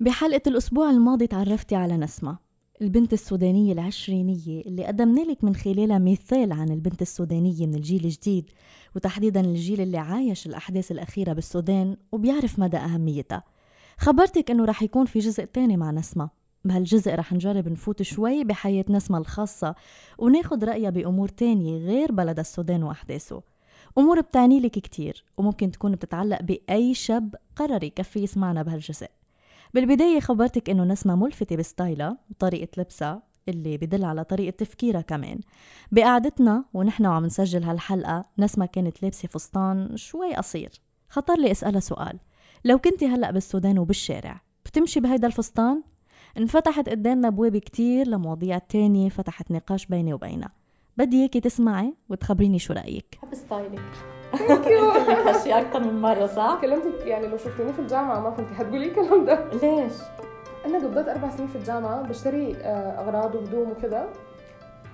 بحلقة الأسبوع الماضي تعرفتي على نسمة البنت السودانية العشرينية اللي قدمنا لك من خلالها مثال عن البنت السودانية من الجيل الجديد وتحديدا الجيل اللي عايش الأحداث الأخيرة بالسودان وبيعرف مدى أهميتها. خبرتك أنه رح يكون في جزء تاني مع نسمة. بهالجزء رح نجرب نفوت شوي بحياة نسمة الخاصة وناخد رأيها بأمور تانية غير بلد السودان وأحداثه. أمور بتعني لك كتير وممكن تكون بتتعلق بأي شاب قرر يكفي يسمعنا بهالجزء. بالبداية خبرتك إنه نسمة ملفتة بستايلها وطريقة لبسها اللي بدل على طريقة تفكيرها كمان. بقعدتنا ونحن وعم نسجل هالحلقة نسمة كانت لابسة فستان شوي قصير. خطر لي أسألها سؤال. لو كنتي هلأ بالسودان وبالشارع بتمشي بهيدا الفستان؟ انفتحت قدامنا ابواب كتير لمواضيع تانية فتحت نقاش بيني وبينها. بدي إياكي تسمعي وتخبريني شو رأيك. بحب ستايلك. thank أكثر من مره صح؟ كلمتك يعني لو شفتيني في الجامعة ما كنت حتقولي الكلام ده ليش؟ أنا قضيت أربع سنين في الجامعة بشتري آه، أغراض وهدوم وكذا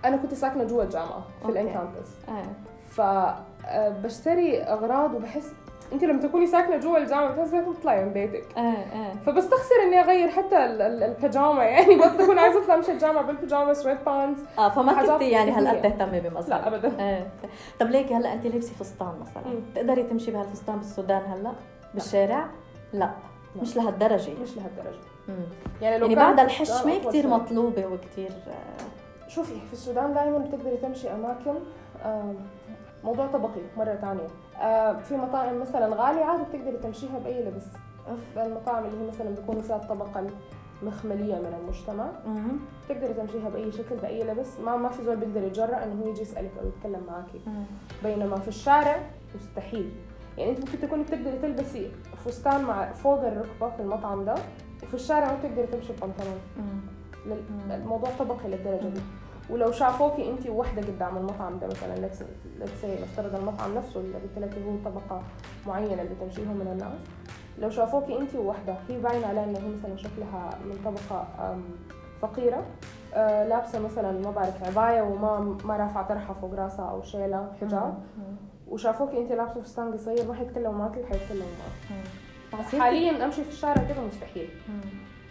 أنا كنت ساكنة جوا الجامعة في. ال on campus آه. فبشتري أغراض وبحس أنت لما تكوني ساكنة جوا الجامعة بتحسي إنك تطلعي من بيتك. آه آه فبستخسر إني أغير حتى ال- ال- ال pyjama يعني وقت اكون عايزة أطلع أمشي الجامعة بال pyjama sweatpants آه فما كنتي يعني هلأ بديهية. تهتمي بمظهرك لا ابدا. إيه طب ليكي هلأ انت لابسه فستان مثلا. بتقدري تمشي بهالفستان بالسودان هلأ؟ بالشارع؟ لا. لا. مش لهالدرجة. مش لهالدرجة. مم. يعني لو يعني بعد الحشمة أطول كثير. مطلوبة وكثير آه، شوفي في السودان دائما بتقدري تمشي أماكن موضوع طبقي مرة ثانية في مطاعم مثلا غالية عادي بتقدري تمشيها بأي لبس. المطاعم اللي هي مثلا بيكون فيها الطبقه المخمليه من المجتمع مم. تقدري تمشيها بأي شكل بأي لبس. ما ما في زول بيقدر يتجرأ إنه هو يجي يسألك أو يتكلم معاكي. بينما في الشارع مستحيل. يعني أنت ممكن تكوني بتقدري تلبسي فستان مع فوق الركبة في المطعم ده وفي الشارع ما بتقدري تمشي ببنطلون. الموضوع طبقي للدرجة دي. ولو شافوكي انت وحده قدام المطعم ده مثلا ليتس نفترض المطعم نفسه اللي قلت لك هو طبقة معينة اللي تمشيهم من الناس. لو شافوكي انت ووحدة هي باين عليها إنه هي مثلا شكلها من طبقة فقيرة آه، لابسة مثلا ما بعرف عباية وما ما رافعة طرحة فوق راسها أو شيلة حجاب. وشافوكي انت لابسة فستان قصير ما حيتكلموا معك حيتكلموا معك حاليا أمشي في الشارع كده مستحيل.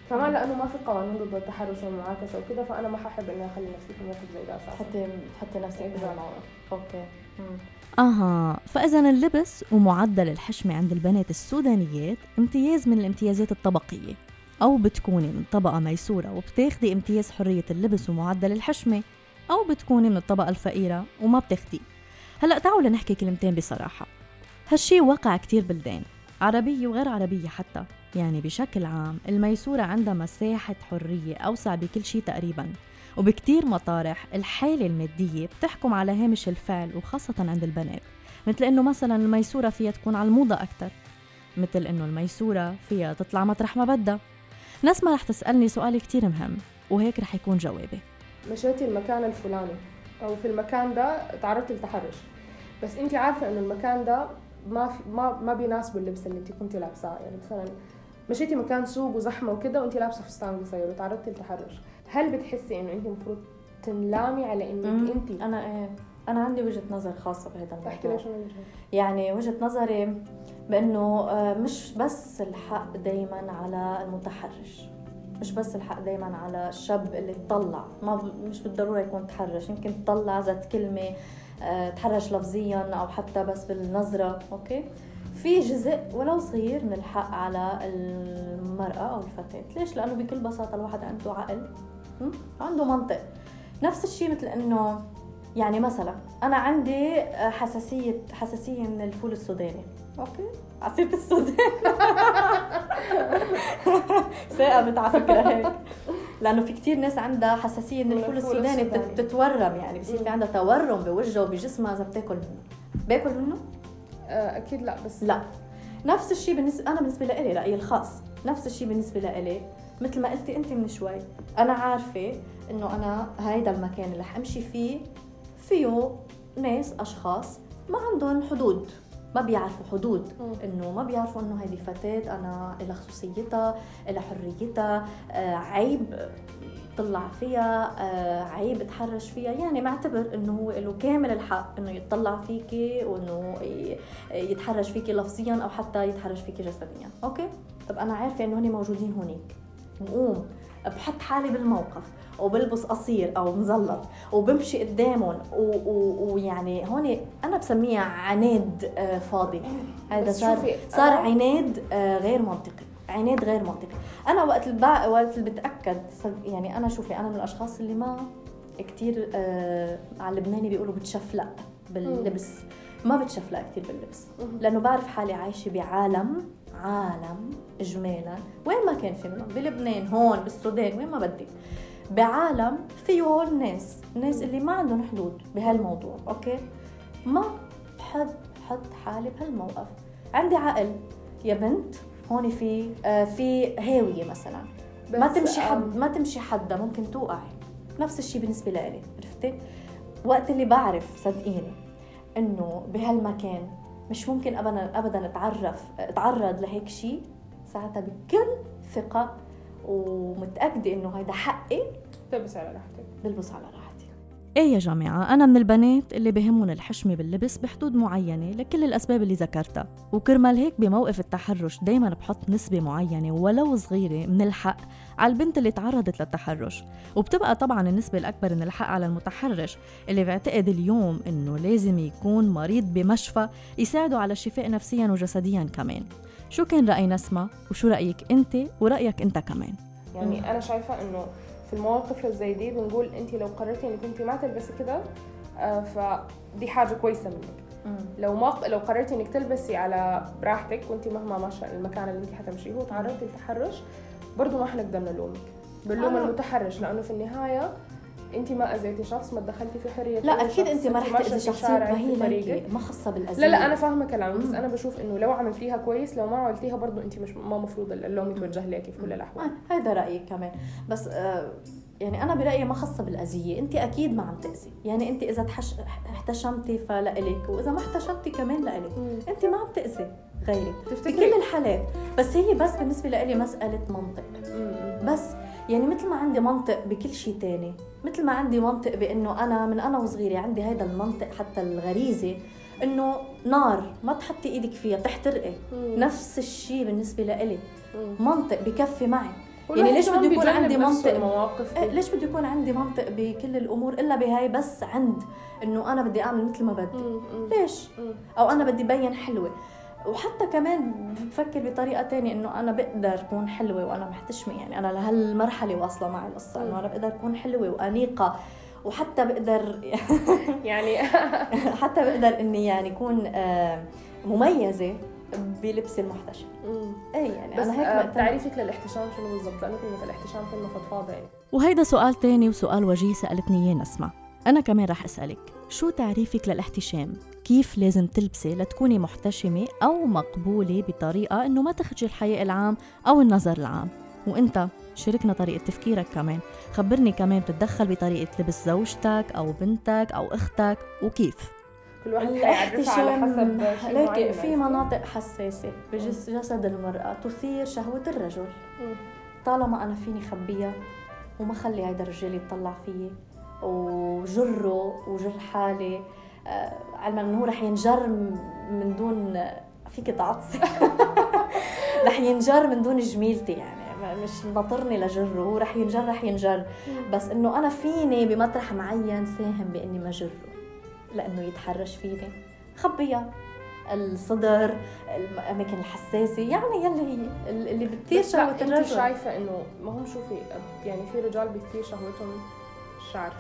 كمان لأنه ما في قوانين ضد التحرش والمعاكسه وكده فأنا ما ححب إني أخلي نفسي في موقف زي ده أساسا. تحطي تحطي نفسك Exactly. بهالموقف أوكي. مم. أها. فإذا اللبس ومعدل الحشمة عند البنات السودانيات امتياز من الامتيازات الطبقية أو بتكوني من طبقة ميسورة وبتاخدي امتياز حرية اللبس ومعدل الحشمة أو بتكوني من الطبقة الفقيرة وما بتاخديه هلأ تعالوا لنحكي كلمتين بصراحة. هالشي وقع كتير بلدان عربية وغير عربية حتى. يعني بشكل عام الميسورة عندها مساحة حرية أوسع بكل شي تقريباً. وبكتير مطارح الحالة المادية بتحكم على هامش الفعل وخاصة عند البنات مثل إنه مثلا الميسورة فيها تكون على الموضة أكتر مثل إنه الميسورة فيها تطلع مطرح ما بدها. نسمة رح تسألني سؤال كتير مهم وهيك رح يكون جوابي. مشيتي المكان الفلاني أو في المكان ده تعرضتي لتحرش. بس انت عارفة إنه المكان ده ما في ما ما بيناسبه اللبس اللي انت كنتي لابساه. يعني مثلا مشيتي مكان سوق وزحمة وكده وانت لابسة فستان قصير وتعرضتي للتحرش هل بتحسي إنه انت المفروض تنلامي على. إنك انت أنا إيه أنا عندي وجهة نظر خاصة بهذا احكي الموضوع لي شو يعني وجهة نظري بأنه آه، مش بس الحق دائما على المتحرش. مش بس الحق دائما على الشاب اللي تطلع ما مش بالضرورة يكون تحرش. يمكن تطلع ذات كلمة آه، تحرش لفظيا أو حتى بس بالنظرة أوكي؟ في جزء ولو صغير من الحق على المرأة أو الفتاة ليش؟ لأنه بكل بساطة الواحد عنده عقل? عنده منطق نفس الشيء مثل إنه يعني مثلا أنا عندي حساسية حساسية من الفول السوداني أوكي عصيرة السودان ثاقبت على فكرة هيك لأنه في كتير ناس عندها حساسية من الفول السوداني السوداني. بتت- بتتورم يعني بصير في عندها تورم بوجهها وبجسمها إذا بتاكل منه باكل منه؟ آه، أكيد لا بس لا. نفس الشيء بالنسبة أنا بالنسبة لإلي رايي الخاص. نفس الشيء بالنسبة لإلي. مثل ما قلتي انت من شوي أنا عارفة إنه أنا هيدا المكان اللي رح أمشي فيه فيه ناس أشخاص ما عندهم حدود ما بيعرفوا حدود. إنه ما بيعرفوا إنه هذه فتاة أنا لها خصوصيتها لها حريتها آه عيب. طلع فيها آه عيب اتحرش فيها. يعني معتبر إنه هو له كامل الحق إنه يطلع فيكي وإنه يتحرش فيكي لفظيا أو حتى يتحرش فيكي جسديا. أوكي؟ طب أنا عارفة إنه هن موجودين هونيك. بقوم بحط حالي بالموقف وبلبس قصير أو مزلط وبمشي قدامهم ويعني هون أنا بسميها عناد آه، فاضي. هذا صار صار عناد آه، غير منطقي. عناد غير منطقي أنا وقت البع... وقت اللي بتأكد يعني أنا شوفي أنا من الأشخاص اللي ما كثير آه على اللبناني بيقولوا بتشفلق باللبس. ما بتشفلق كثير باللبس. لأنه بعرف حالي عايشة بعالم عالم اجمالا وين ما كان في منهم بلبنان هون بالسودان وين ما بدك بعالم فيه هول الناس الناس اللي ما عندهم حدود بهالموضوع أوكي؟ ما بحب حط حالي بهالموقف. عندي عقل. يا بنت هون في آه في هاوية مثلا. ما تمشي حد ما تمشي حدا ممكن توقعي. نفس الشيء بالنسبة لإلي عرفتي؟ وقت اللي بعرف صدقيني إنه بهالمكان مش ممكن ابدا ابدا أتعرف أتعرض لهيك شيء ساعتها بكل ثقة ومتأكدة إنه هيدا حقي تلبس على راحتك. بلبس على راحتي. إيه يا جماعة أنا من البنات اللي بهمهم الحشمة باللبس بحدود معينة لكل الأسباب اللي ذكرتها وكرمال هيك بموقف التحرش دايما بحط نسبة معينة ولو صغيرة من الحق على البنت اللي تعرضت للتحرش وبتبقى طبعا النسبة الأكبر من الحق على المتحرش اللي بعتقد اليوم إنه لازم يكون مريض بمشفى يساعده على الشفاء نفسيا وجسديا كمان. شو كان رأي نسمة؟ وشو رأيك أنت؟ ورأيك أنت كمان. يعني أنا شايفة إنه في المواقف زي دي بنقول انت لو قررتي انك انت ما تلبسي كده آه، فدي حاجة كويسة منك. لو ما لو قررتي انك تلبسي على براحتك وانت مهما ماشى المكان اللي انت حتمشيه وتعرضتي للتحرش برضه ما حنقدر نلومك. بنلوم المتحرش لأنه في النهاية انت ما اذيتي شخص ما دخلتي في حرية لا أكيد أنت ما رح تاذي شخص ما هي ما خاصه بالأذية. لا لا أنا فاهمة كلامك بس أنا بشوف إنه لو عملتيها كويس لو ما عملتيها برضه أنت مش ما مفروض اللوم يتوجه لك في كل الأحوال. آه هذا رأيي كمان. بس آه يعني أنا برأيي ما خاصه بالأذية. أنت أكيد ما عم تأذي. يعني أنت إذا تحش... احتشمتي فلإلك وإذا ما احتشمتي كمان لإلك. أنت ما عم تأذي غيرك. بكل الحالات. بس هي بس بالنسبة لإلي مسألة منطق. بس يعني مثل ما عندي منطق بكل شيء تاني مثل ما عندي منطق بإنه أنا من أنا وصغيرة عندي هذا المنطق حتى الغريزة إنه نار ما تحطي إيدك فيها تحترقي نفس الشيء بالنسبة لإلي. منطق بكفي معي. يعني ليش بده يكون عندي منطق؟ مواقف إيه ليش بده يكون عندي منطق بكل الأمور إلا بهاي بس عند إنه أنا بدي أعمل مثل ما بدي؟ ليش؟ أو أنا بدي بين حلوة. وحتى كمان بفكر بطريقة تانية إنه أنا بقدر أكون حلوة وأنا محتشمة يعني أنا لهالمرحلة واصلة معي القصة إنه أنا بقدر أكون حلوة وأنيقة وحتى بقدر يعني حتى بقدر إني يعني أكون آه، مميزة بلبس المحتشم. اي يعني بس أنا هيك آه تعريفك للاحتشام شنو بالضبط؟ لأنه كلمه الاحتشام كلمه فضفاضة يعني. وهيدا سؤال تاني وسؤال وجيه سألتني إياه نسمة. أنا كمان رح أسألك شو تعريفك للاحتشام؟ كيف لازم تلبسي لتكوني محتشمة أو مقبولة بطريقة إنه ما تخرجي الحياء العام أو النظر العام؟ وإنت شاركنا طريقة تفكيرك كمان. خبرني كمان بتتدخل بطريقة لبس زوجتك أو بنتك أو أختك وكيف؟ كل واحد حيعرفها على حسب شيء في مناطق حساسة بجسد المرأة تثير شهوة الرجل. طالما أنا فيني خبيها وما خلي هيدا الرجال يطلع فيي. وجره وجر حالي. آه علما إنه هو رح ينجر من دون فيك تعطسي رح ينجر من دون جميلتي يعني. مش ناطرني لجره. هو رح ينجر رح ينجر. بس إنه أنا فيني بمطرح معين ساهم بإني ما جره. لأنه يتحرش فيني. خبيها. الصدر الأماكن الحساسة. يعني يلي هي اللي بتثير شهوه الرجل. انت شايفة إنه ما هم شوفي يعني في رجال بكثير شهوتهم الشعر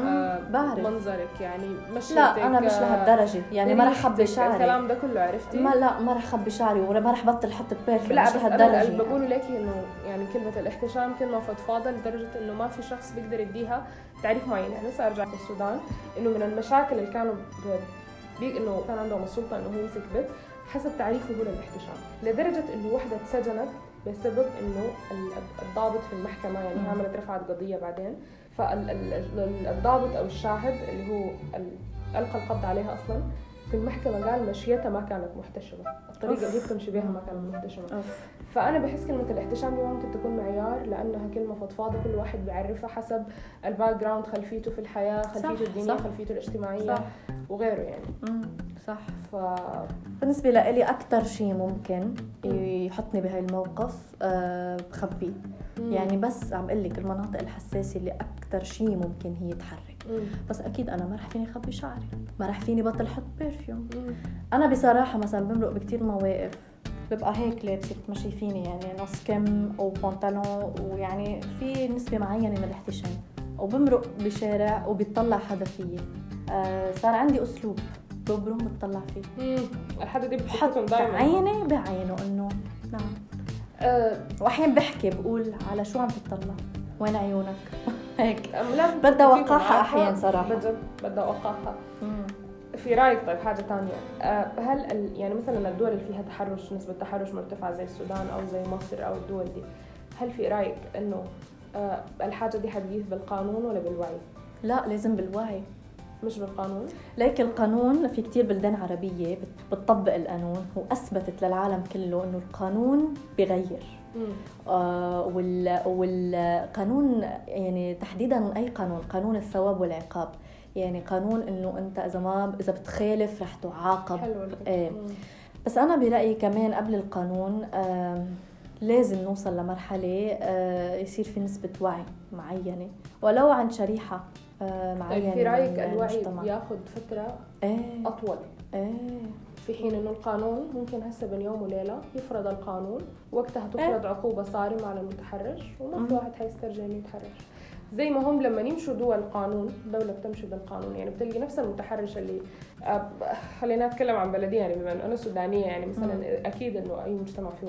آه بعرف. منظرك يعني مش لا أنا مش لهالدرجة. يعني ما رح اخبي شعري. الكلام ده كله عرفتي؟ ما لا ما رح اخبي شعري وما رح بطل أحط بيرفكت مش لهالدرجة يعني. بقوله لك إنه يعني كلمة الاحتشام كلمة فضفاضة لدرجة إنه ما في شخص بيقدر يديها تعريف معين. يعني لسه أرجع في السودان إنه من المشاكل اللي كانوا بي إنه كان عندهم السلطة إنه هو يمسك بيت حسب تعريفه هو للاحتشام. لدرجة إنه وحدة اتسجنت بسبب إنه الضابط في المحكمة يعني عملت رفعت قضية بعدين. فالضابط أو الشاهد اللي هو ألقى القبض عليها أصلا في المحكمة قال مشيتها ما كانت محتشمة. الطريقة اللي هي بتمشي بها ما كانت محتشمة. فأنا بحس كلمة الاحتشام دي ممكن تكون معيار لأنها كلمة فضفاضة كل واحد بيعرفها حسب ال background خلفيته في الحياة خلفيته الدينية صح. خلفيته الاجتماعية صح. وغيره يعني مم، صح ف بالنسبة لإلي أكتر شيء ممكن يحطني بهاي الموقف أه بخبيه يعني بس عم قلك لك المناطق الحساسة اللي أكتر شيء ممكن هي تحرك مم. بس أكيد أنا ما رح فيني أخبي شعري ما رح فيني بطل أحط perfume مم. أنا بصراحة مثلا بمرق بكتير مواقف ببقى هيك لابسة ما شايفيني يعني نص كم أو بنطلون ويعني في نسبة معينة من الاحتشام. وبمرق بشارع وبيطلع حدا فيي. آه صار عندي أسلوب ببرم بتطلع فيه. مم. الحاجة دي بتحطهم دائما عيني بعينه إنه نعم. أه. واحيانا بحكي بقول على شو عم تطلع؟ وين عيونك؟ هيك. بدها؟ أحيان صراحة. بجد بدها وقاحة في رأيك طيب حاجة ثانية هل ال- يعني مثلا الدول اللي فيها تحرش نسبة تحرش مرتفعة زي السودان أو زي مصر أو الدول دي هل في رأيك إنه آه، الحاجة دي حتجيث بالقانون ولا بالوعي؟ لا لازم بالوعي. مش بالقانون؟ لكن القانون في كتير بلدان عربية بت- بتطبق القانون وأثبتت للعالم كله إنه القانون بغير. آه وال والقانون يعني تحديدا أي قانون قانون الثواب والعقاب. يعني قانون إنه أنت إذا ما إذا بتخالف رح تعاقب حلو. إيه. مم. بس أنا برأيي كمان قبل القانون لازم نوصل لمرحلة آه، يصير في نسبة وعي معينة ولو عن شريحة آه، معينة طيب في رأيك الوعي. بياخذ فترة إيه أطول إيه في حين إنه القانون ممكن هسه بين يوم وليلة يفرض القانون وقتها تفرض عقوبة صارمة على المتحرش وما في. واحد حيسترجع إنه يتحرش زي ما هم لما يمشوا دول قانون دولة بتمشي بالقانون يعني بتلقي نفس المتحرش اللي آه، خلينا نتكلم عن بلدي يعني بما إنه أنا سودانية يعني مثلا. أكيد إنه أي مجتمع فيه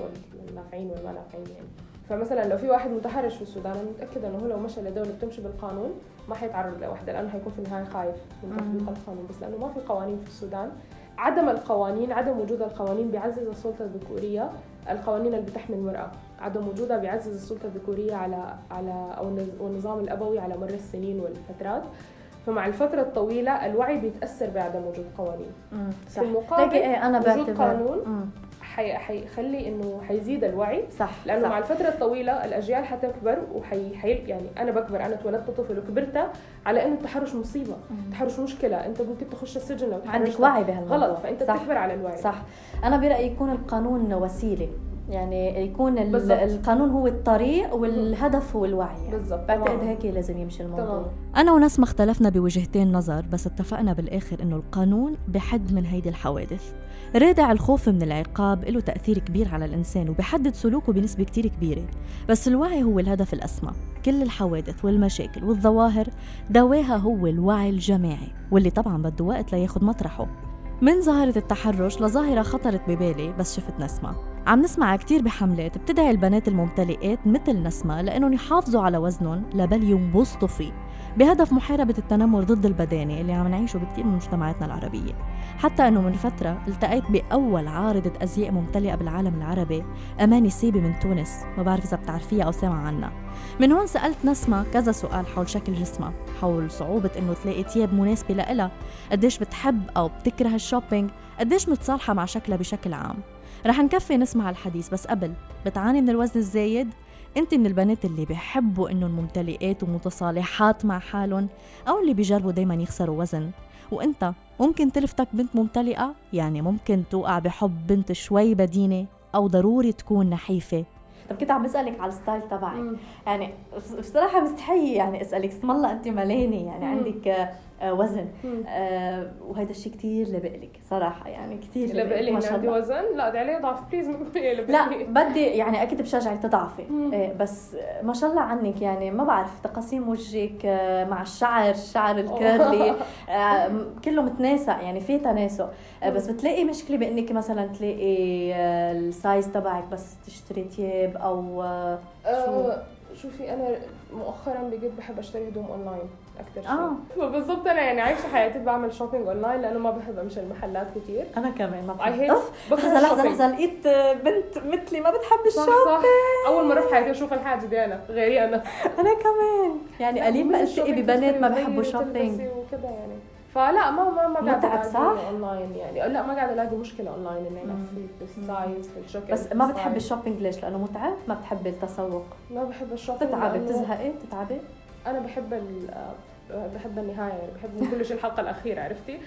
النافعين والما نافعين يعني فمثلا لو في واحد متحرش في السودان أنا متأكدة إنه هو لو مشى لدولة بتمشي بالقانون ما حيتعرض لوحدة لأنه حيكون في النهاية خايف من تطبيق. القانون بس لأنه ما في قوانين في السودان عدم القوانين عدم وجود القوانين بيعزز السلطة الذكورية القوانين اللي بتحمي المرأة عدم وجودها بيعزز السلطة الذكوريه على على أو والنظام الأبوي على مر السنين والفترات. فمع الفترة الطويلة الوعي بيتأثر بعدم وجود قوانين. مم، في صح. المقابل لكن إيه أنا وجود بعتبر قانون. حيخلي إنه حيزيد الوعي. صح لأنه صح. مع الفترة الطويلة الأجيال حتكبر وحي حي... يعني أنا بكبر أنا اتولدت طفل وكبرت على إنه التحرش مصيبة. التحرش مشكلة. أنت ممكن تخش السجن لو عندك. وعي بهالموضوع. غلط. فأنت صح. بتكبر على الوعي. صح. أنا برأيي يكون القانون وسيلة. يعني يكون ال- بالضبط. القانون هو الطريق والهدف هو الوعي يعني. بالضبط بعتقد. هيك لازم يمشي الموضوع تمام. أنا ونسمة اختلفنا بوجهتين نظر بس اتفقنا بالآخر إنه القانون بحد من هيدي الحوادث رادع الخوف من العقاب له تأثير كبير على الإنسان وبحدد سلوكه بنسبة كتير كبيرة بس الوعي هو الهدف الأسمى كل الحوادث والمشاكل والظواهر دواها هو الوعي الجماعي واللي طبعا بده وقت لياخد مطرحه من ظاهرة التحرش لظاهرة خطرت ببالي بس شفت نسمة. عم نسمع كتير بحملات بتدعي البنات الممتلئات مثل نسمة لأنهم يحافظوا على وزنهم لبل ينبسطوا فيه. بهدف محاربة التنمر ضد البدانة اللي عم نعيشه بكتير من مجتمعاتنا العربية. حتى أنه من فترة التقيت بأول عارضة أزياء ممتلئة بالعالم العربي أماني سيبي من تونس. ما بعرف إذا بتعرفيها أو سامعة عنها. من هون سألت نسمة كذا سؤال حول شكل جسمها حول صعوبة إنه تلاقي تياب مناسبة لإلها قديش بتحب أو بتكره ال shopping قديش متصالحة مع شكلها بشكل عام. رح نكفي نسمع الحديث بس قبل بتعاني من الوزن الزايد؟ انت من البنات اللي بيحبوا انهم ممتلئات ومتصالحات مع حالهم أو اللي بيجربوا دايما يخسروا وزن وانت ممكن تلفتك بنت ممتلئة يعني ممكن توقع بحب بنت شوي بدينة أو ضروري تكون نحيفة طب كنت عم بسألك على الستايل تبعك. يعني بص- بصراحة مستحية يعني أسألك اسم الله أنت ملانة يعني مم. عندك وزن. مم. آه، وهذا الشيء كثير لبقلك صراحة يعني كثير لا بقلي ما شاء الله. وزن؟ لا ده عليه ضعف please لا. بدي يعني أكيد بشجعك تضعفي. إيه بس ما شاء الله عنك يعني ما بعرف تقاسيم وجهك آه، مع الشعر الشعر ال curly. آه، كله متناسق يعني في تناسق. آه، بس بتلاقي مشكلة بإنك مثلا تلاقي آه، ال size تبعك بس تشتري تياب أو آه، آه، شوفي أنا مؤخرا بجد بحب أشتري هدوم اونلاين أكثر شيء آه. فبالضبط أنا يعني عايشة حياتي بعمل shopping online لأنه ما بحب امشي المحلات كثير أنا كمان ما بحب لحظة لحظة الشوبينج. لحظة لقيت بنت مثلي ما بتحب صح الشوب صح أول مرة في حياتي أشوف الحاجة دي أنا غير أنا أنا كمان يعني قليل ما من التقي الشوبينج ببنات ما بحبوا شوبينج وكده يعني فلا ما ما ما قاعد متعب صح؟ اونلاين يعني لا ما قاعد ألاقي مشكلة اونلاين انفذ بالسايز في الشكل بس ما في بتحبي السايز. الشوبينج ليش؟ لأنه متعب؟ ما بتحبي التسوق؟ ما بحب الشوبينج بتتعبي لأنه بتزهقي بتتعبي؟ أنا بحب بحب النهاية يعني بحب من كل شيء الحلقة الأخيرة عرفتي؟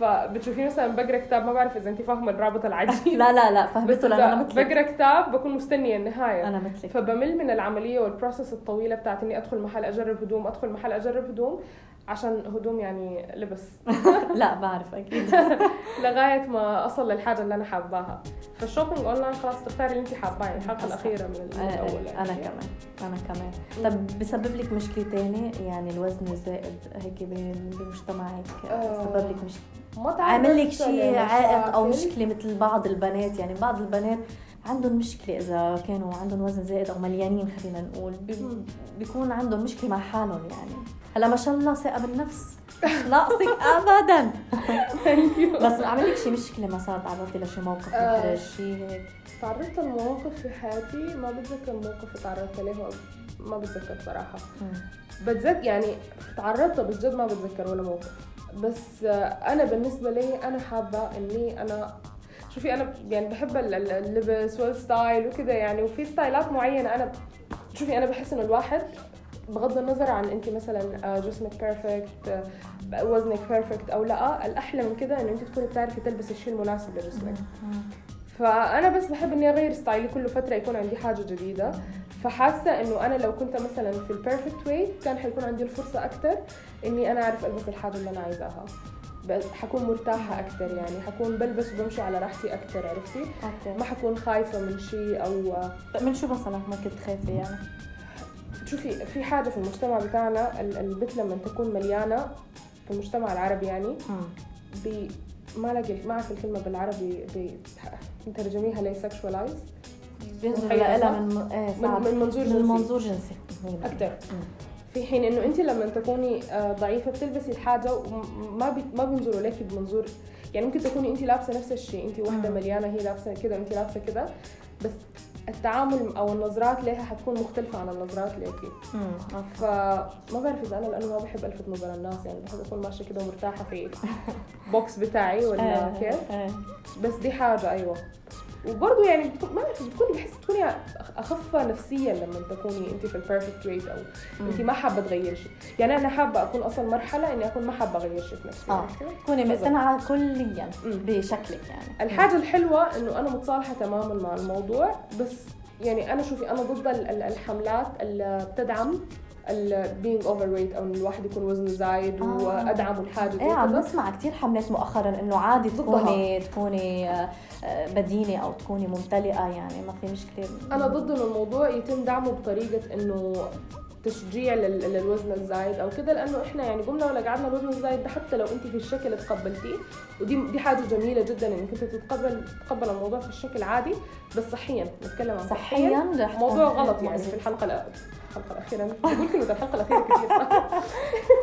فبتشوفيني مثلا بقرأ كتاب ما بعرف إذا انت فاهمة الرابط العجيب. لا لا لا فهمته لأنه أنا مثلك. بقرأ كتاب بكون مستنية النهاية. أنا مثلك. فبمل من العملية وال process الطويلة بتاعت إني أدخل محل أجرب هدوم أدخل محل أجرب هدوم. عشان هدوم يعني لبس. لا بعرف أكيد. لغاية ما أصل للحاجة اللي أنا حاباها. فال shopping online خلاص تختاري اللي انت حاباه يعني الحلقة الأخيرة من الأول آه، يعني. أنا كمان أنا كمان. طب بسبب لك مشكلة تانية يعني الوزن الزائد هيك بمجتمعك. آه، سبب لك مشكله ما عامل لك شيء عائق أو. مشكلة مثل بعض البنات؟ يعني بعض البنات عندهم مشكلة إذا كانوا عندهم وزن زائد أو مليانين خلينا نقول. بيكون عندهم مشكلة مع حالهم يعني. هلا ما شاء الله ثقة بالنفس. ناقصك ابدا. بس عامل لك شيء مشكلة مثلا تعرضتي لشي موقف آه. محرج شيء هيك. تعرضت لمواقف في حياتي ما بتذكر موقف تعرضت له ما بتذكر صراحة. مم. بتذكر يعني تعرضت بس جد ما بتذكر ولا موقف. بس آه، أنا بالنسبة لي أنا حابة إني أنا شوفي أنا يعني بحب ال- ال- اللبس والستايل وكذا يعني وفي ستايلات معينة أنا شوفي أنا بحس إنه الواحد بغض النظر عن انت مثلا جسمك perfect وزنك perfect أو لأ الأحلى من كده انه انت تكوني بتعرفي تلبسي الشيء المناسب لجسمك. فأنا بس بحب إني أغير ستايلي كل فترة يكون عندي حاجة جديدة فحاسة إنه أنا لو كنت مثلا في ال perfect weight كان حيكون عندي الفرصة أكثر إني أنا أعرف ألبس الحاجة اللي أنا عايزاها حكون مرتاحة أكثر يعني. حكون بلبس وبمشي على راحتي أكثر عرفتي؟ okay. ما حكون خايفة من شيء أو طيب من شو مثلا ما كنت خايفة يعني؟ شوفي في حاجة في المجتمع بتاعنا ال- البنت لما تكون مليانة في المجتمع العربي يعني بي ما لاقي ما أعرف الكلمة بالعربي بي مترجميها لي sexualize بينظروا مخيلة لها؟ من إيه من, من منظور من جنسي. منظور جنسي. أكثر في حين إنه أنت لما تكوني آه، ضعيفة بتلبسي الحاجة وما بي ما بينظروا لك بمنظور. يعني ممكن تكوني أنت لابسة نفس الشيء أنت واحدة مم. مليانة هي لابسة كده وانت لابسة كده. بس التعامل أو النظرات لها حتكون مختلفة عن النظرات ليكي امم فما بعرف إذا أنا لأنه ما بحب ألفت نظر الناس يعني بحب أكون ماشية كده ومرتاحة في box بتاعي ولا كيف. بس دي حاجة أيوه. وبرضه يعني بتكون ما بعرف بتكوني بحس بتكوني أخف نفسيا لما تكوني أنت في ال perfect weight أو أنت ما حابة تغيري شيء يعني أنا حابة أكون أصلا مرحلة إني أكون ما حابة أغير شيء في نفسي آه؟ تكوني. مقتنعه كليا. بشكلك يعني الحاجة الحلوة إنه أنا متصالحة تماما مع الموضوع بس يعني أنا شوفي أنا ضد ال- ال- الحملات اللي بتدعم being overweight أو إن الواحد يكون وزنه زايد آه. وادعموا الحاجة دي إيه عم. بسمع كثير حملات مؤخرا إنه عادي. تكوني تكوني آه، آه، بدينة أو تكوني ممتلئة يعني ما في مشكلة أنا ضد إنه الموضوع يتم دعمه بطريقة إنه تشجيع لل- للوزن الزايد أو كده لأنه إحنا يعني قمنا ولا قعدنا الوزن الزايد ده حتى لو أنت في الشكل تقبلتيه ودي دي حاجة جميلة جدا إنك أنت تتقبل تتقبل الموضوع في الشكل عادي بس صحيا نتكلم عن صحيا موضوع غلط يعني. في الحلقة الحلقة الأخيرة. بقول كلمه الحلقة الأخيرة كثير؟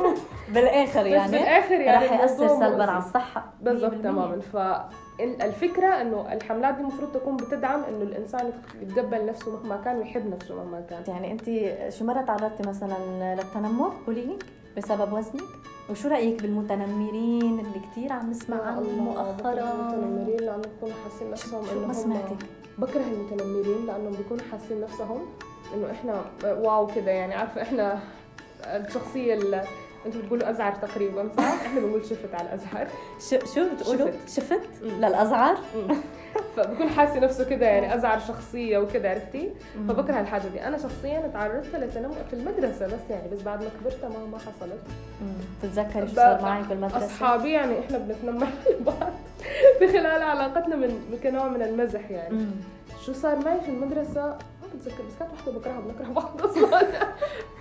بالآخر بس يعني بالآخر يعني رح يأثر سلبا. على الصحة بالضبط 100%. تماما. فالفكرة إنه الحملات دي المفروض تكون بتدعم إنه الإنسان يتقبل نفسه مهما كان ويحب نفسه مهما كان. يعني أنت شو مرة تعرضتي مثلا للتنمر؟ بولينج بسبب وزنك؟ وشو رأيك بالمتنمرين اللي كثير عم نسمع عنهم مؤخرا؟ المتنمرين لأنه بيكونوا حاسين نفسهم شو انه ما سمعتي؟ بكره المتنمرين لأنهم بيكونوا حاسين نفسهم. إنه إحنا واو كده يعني عارفة إحنا الشخصية اللي أنتوا بتقولوا أزعر تقريبا صح؟ إحنا بنقول شفت على الازهر شو بتقولوا شفت. شفت مم. للازعار فبكون حاسة نفسه كده يعني أزعر شخصية وكده عرفتي؟ فبكره الحاجة دي أنا شخصيا تعرضت للتنمر في المدرسة بس يعني بس بعد ما كبرت ما ما حصلت مم. تتذكري شو صار معك بالمدرسة أصحابي يعني إحنا بنتنمر على بعض في خلال علاقتنا من كنوع من المزح يعني. شو صار معي في المدرسة ما بتذكر بس كانت واحدة بكرهها بنكره بعض أصلا.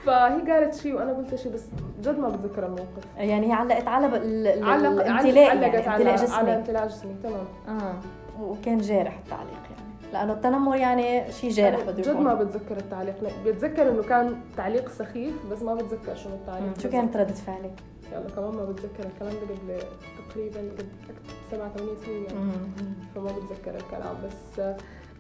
فهي قالت شيء وأنا قلت شيء بس جد ما بتذكر الموقف. يعني هي علقت على الامتلاء علقت يعني على امتلاء على جسمك امتلاء جسمي تمام. آه. وكان جارح التعليق يعني. لأنه التنمر يعني شيء جارح بده جد يكون ما بتذكر التعليق. بتذكر إنه كان تعليق سخيف بس ما بتذكر شنو التعليق مم. شو كانت ردة فعلك؟ يلا كمان ما بتذكر الكلام ده قبل تقريبا قبل سبع ثمانية سنين يعني. فما بتذكر الكلام بس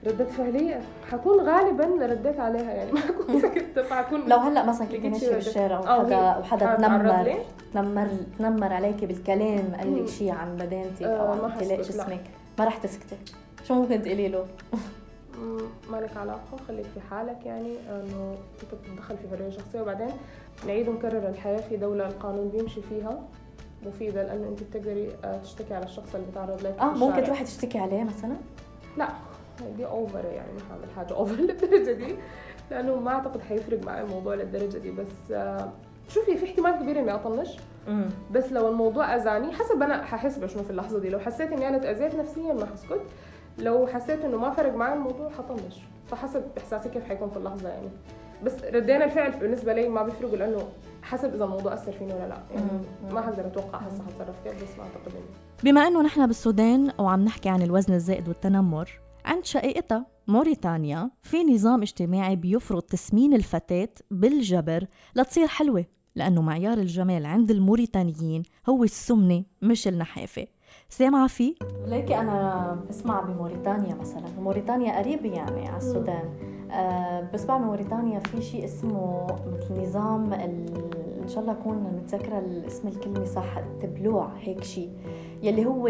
ردة فعلي حكون غالبا رديت عليها يعني ما حكون سكت فحكون لو هلأ مثلا كنت ماشيه شي بالشارع. آه، وحدا وحدا تنمر؟ تنمر تنمر عليك بالكلام قال. لك شيء عن بدانتك آه، أو ما عن لا. جسمك ما رح تسكتي شو ممكن تقولي له؟ مم، ما لك علاقة خليك في حالك يعني إنه انت بتتدخل في حرية شخصية وبعدين نعيد ونكرر الحياة في دولة القانون بيمشي فيها مفيدة لأنه أنت بتقدري آه، تشتكي على الشخص اللي بتعرض لك آه ممكن. تروحي تشتكي عليه مثلا؟ لا دي over يعني مش هعمل حاجة over للدرجة دي. لأنه ما أعتقد حيفرق معي الموضوع للدرجة دي بس آه، شوفي في احتمال كبير إني أطنش. امم بس لو الموضوع أذاني حسب أنا ححس بشنو في اللحظة دي. لو حسيت إني أنا تأذيت نفسيا ما حسكت لو حسيت إنه ما فرق معي الموضوع حطنش فحسب إحساسي كيف حيكون في اللحظة يعني. بس ردينا الفعل بالنسبة لي ما بيفرقوا لأنه حسب إذا الموضوع أثر فيني ولا لأ. يعني. ما حقدر أتوقع هسه حتصرف كيف بس ما أعتقد بما إنه نحن بالسودان وعم نحكي عن الوزن الزائد والتنمر عند شقيقتها موريتانيا في نظام اجتماعي بيفرض تسمين الفتاة بالجبر لتصير حلوة لأنه معيار الجمال عند الموريتانيين هو السمنة مش النحافة. سامعة فيه؟ ليكي أنا بسمع بموريتانيا مثلا. موريتانيا قريبه يعني على السودان. آه بسمع بموريتانيا في شيء اسمه مثل نظام ال- إن شاء الله أكون متذكرة الاسم الكلمة صح التبلوع هيك شيء يلي هو.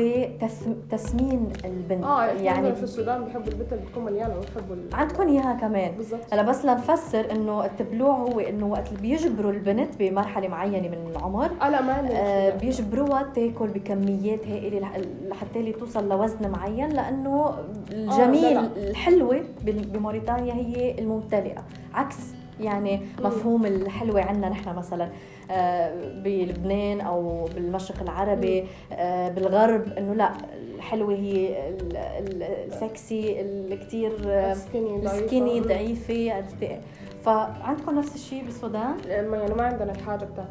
تسمين البنت آه يعني في السودان بيحبوا البنت اللي بتكون مليانة وبيحبوا ال- عندكم إياها كمان هلا بس لنفسر إنه التبلوع هو إنه وقت اللي بيجبروا البنت بمرحلة معينة من العمر آه لا ما آه،. بيجبروها تاكل بكميات هائلة لح- لحتى اللي توصل لوزن معين لأنه الجميل لا، الحلوة بموريتانيا هي الممتلئة عكس يعني مفهوم الحلوة عندنا نحن مثلا آه، بلبنان أو بالمشرق العربي آه، بالغرب إنه لا الحلوة هي ال- ال- السكسي الكتير آه، سكيني ضعيفة. فعندكم نفس الشيء بالسودان؟ ما- يعني ما عندنا الحاجة بتاعت؟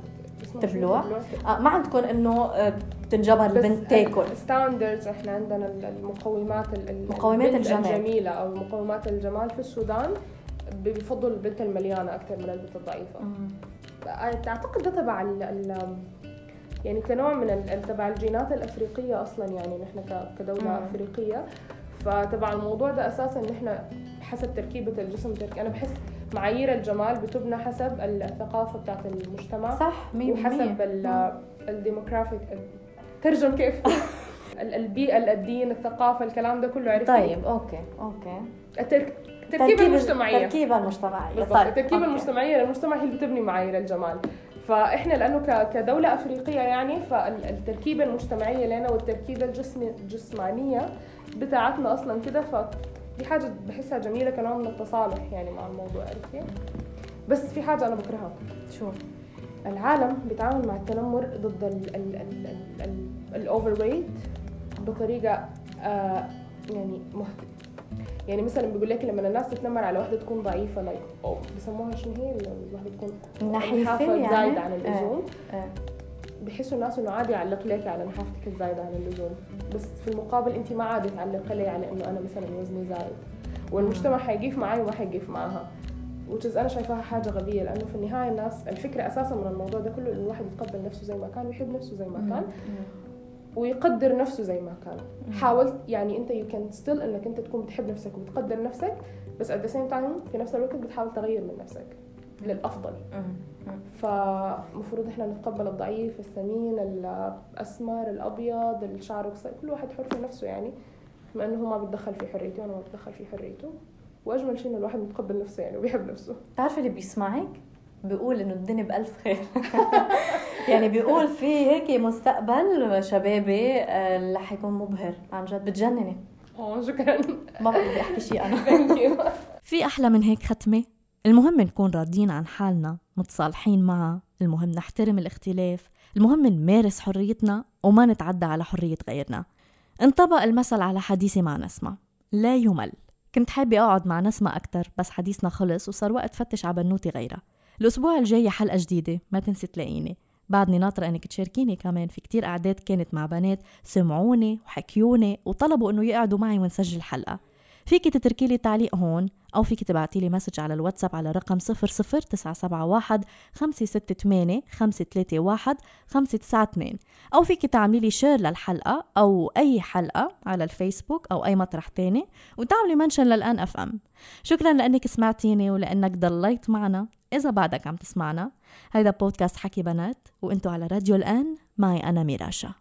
تبلوع؟ آه ما عندكم إنه آه، بتنجبر البنت تاكل ستاندردز إحنا عندنا ال- المقومات ال- ال- مقومات الجمال. الجميلة أو مقومات الجمال في السودان بيفضلوا البنت المليانة أكثر من البنت الضعيفة اعتقد ده تبع يعني كنوع من تبع الجينات الأفريقية أصلا يعني نحن كدولة مم. أفريقية فتبع الموضوع ده أساسا نحن حسب تركيبة الجسم ترك أنا بحس معايير الجمال بتبنى حسب الثقافة بتاعت المجتمع. صح 100% وحسب ال- ال demographic ترجم كيف؟ ال- البيئة الدين الثقافة الكلام ده كله عرفتي طيب okay okay. الترك... التركيبة المجتمعية. التركيبة المجتمعية بالضبط طيب التركيبة أوكي. المجتمعية للمجتمع هي اللي بتبني معايير الجمال. فإحنا لأنه ك- كدولة أفريقية يعني فالتركيبة المجتمعية لنا والتركيبة الجسم الجسمانية بتاعتنا أصلا كده فدي حاجة بحسها جميلة كنوع من التصالح يعني مع الموضوع عرفتي؟ بس في حاجة أنا بكرهها. شو؟ العالم بيتعامل مع التنمر ضد ال ال ال ال ال ال overweight بطريقة آه يعني مهت... يعني مثلا بيقول لك لما الناس تتنمر على واحدة تكون ضعيفة like بيسموها شنو هي؟ الواحدة تكون نحافة يعني؟ زايد عن اللزوم. آه. بحسوا الناس إنه عادي يعلق لك على نحافتك الزايدة عن اللزوم. بس في المقابل انت ما عادي تعلق لي على إنه أنا مثلا وزني زايد. والمجتمع حيقيف معي وما حيقيف معاها which أنا شايفاها حاجة غبية لأنه في النهاية الناس الفكرة أساسا من الموضوع ده كله إنه الواحد يتقبل نفسه زي ما كان ويحب نفسه زي ما كان ويقدر نفسه زي ما كان. حاولت يعني أنت you can still إنك أنت تكون بتحب نفسك وبتقدر نفسك بس at the same time في نفس الوقت بتحاول تغير من نفسك. للأفضل. فمفروض إحنا نتقبل الضعيف السمين الأسمر الأبيض الشعر قصير كل واحد حر في نفسه يعني بما إنه هو ما بيتدخل في حريتي وأنا ما بتدخل في حريته. وأجمل شيء إنه الواحد متقبل نفسه يعني وبيحب نفسه. بتعرفي اللي بيسمعك؟ بيقول إنه الدنيا بألف خير. يعني بيقول في هيك مستقبل شبابي آه، اللي حيكون مبهر. عن جد بتجنني. آه شكرا. ما بقدر أحكي شيء أنا. في أحلى من هيك ختمة؟ المهم نكون راضيين عن حالنا متصالحين معها المهم نحترم الاختلاف. المهم نمارس حريتنا وما نتعدى على حرية غيرنا. انطبق المثل على حديثي مع نسمة. لا يمل. كنت حابة أقعد مع نسمة أكتر بس حديثنا خلص وصار وقت فتش على بنوتي غيرها. الأسبوع الجاي حلقة جديدة. ما تنسي تلاقيني. بعدني ناطرة إنك تشاركيني كمان. في كتير قعدات كانت مع بنات. سمعوني وحكيوني وطلبوا إنه يقعدوا معي ونسجل حلقة. فيك تتركي لي تعليق هون أو فيك تبعتي لي message على الواتساب على رقم 00971 568 531 592 أو فيك تعملي لي share للحلقة أو أي حلقة على الفيسبوك أو أي مطرح تاني وتعملي mention للأن أف أم شكرا لأنك سمعتيني ولأنك ضليت معنا. إذا بعدك عم تسمعنا هيدا بودكاست حكي بنات وإنتو على راديو الآن معي أنا ميراشا.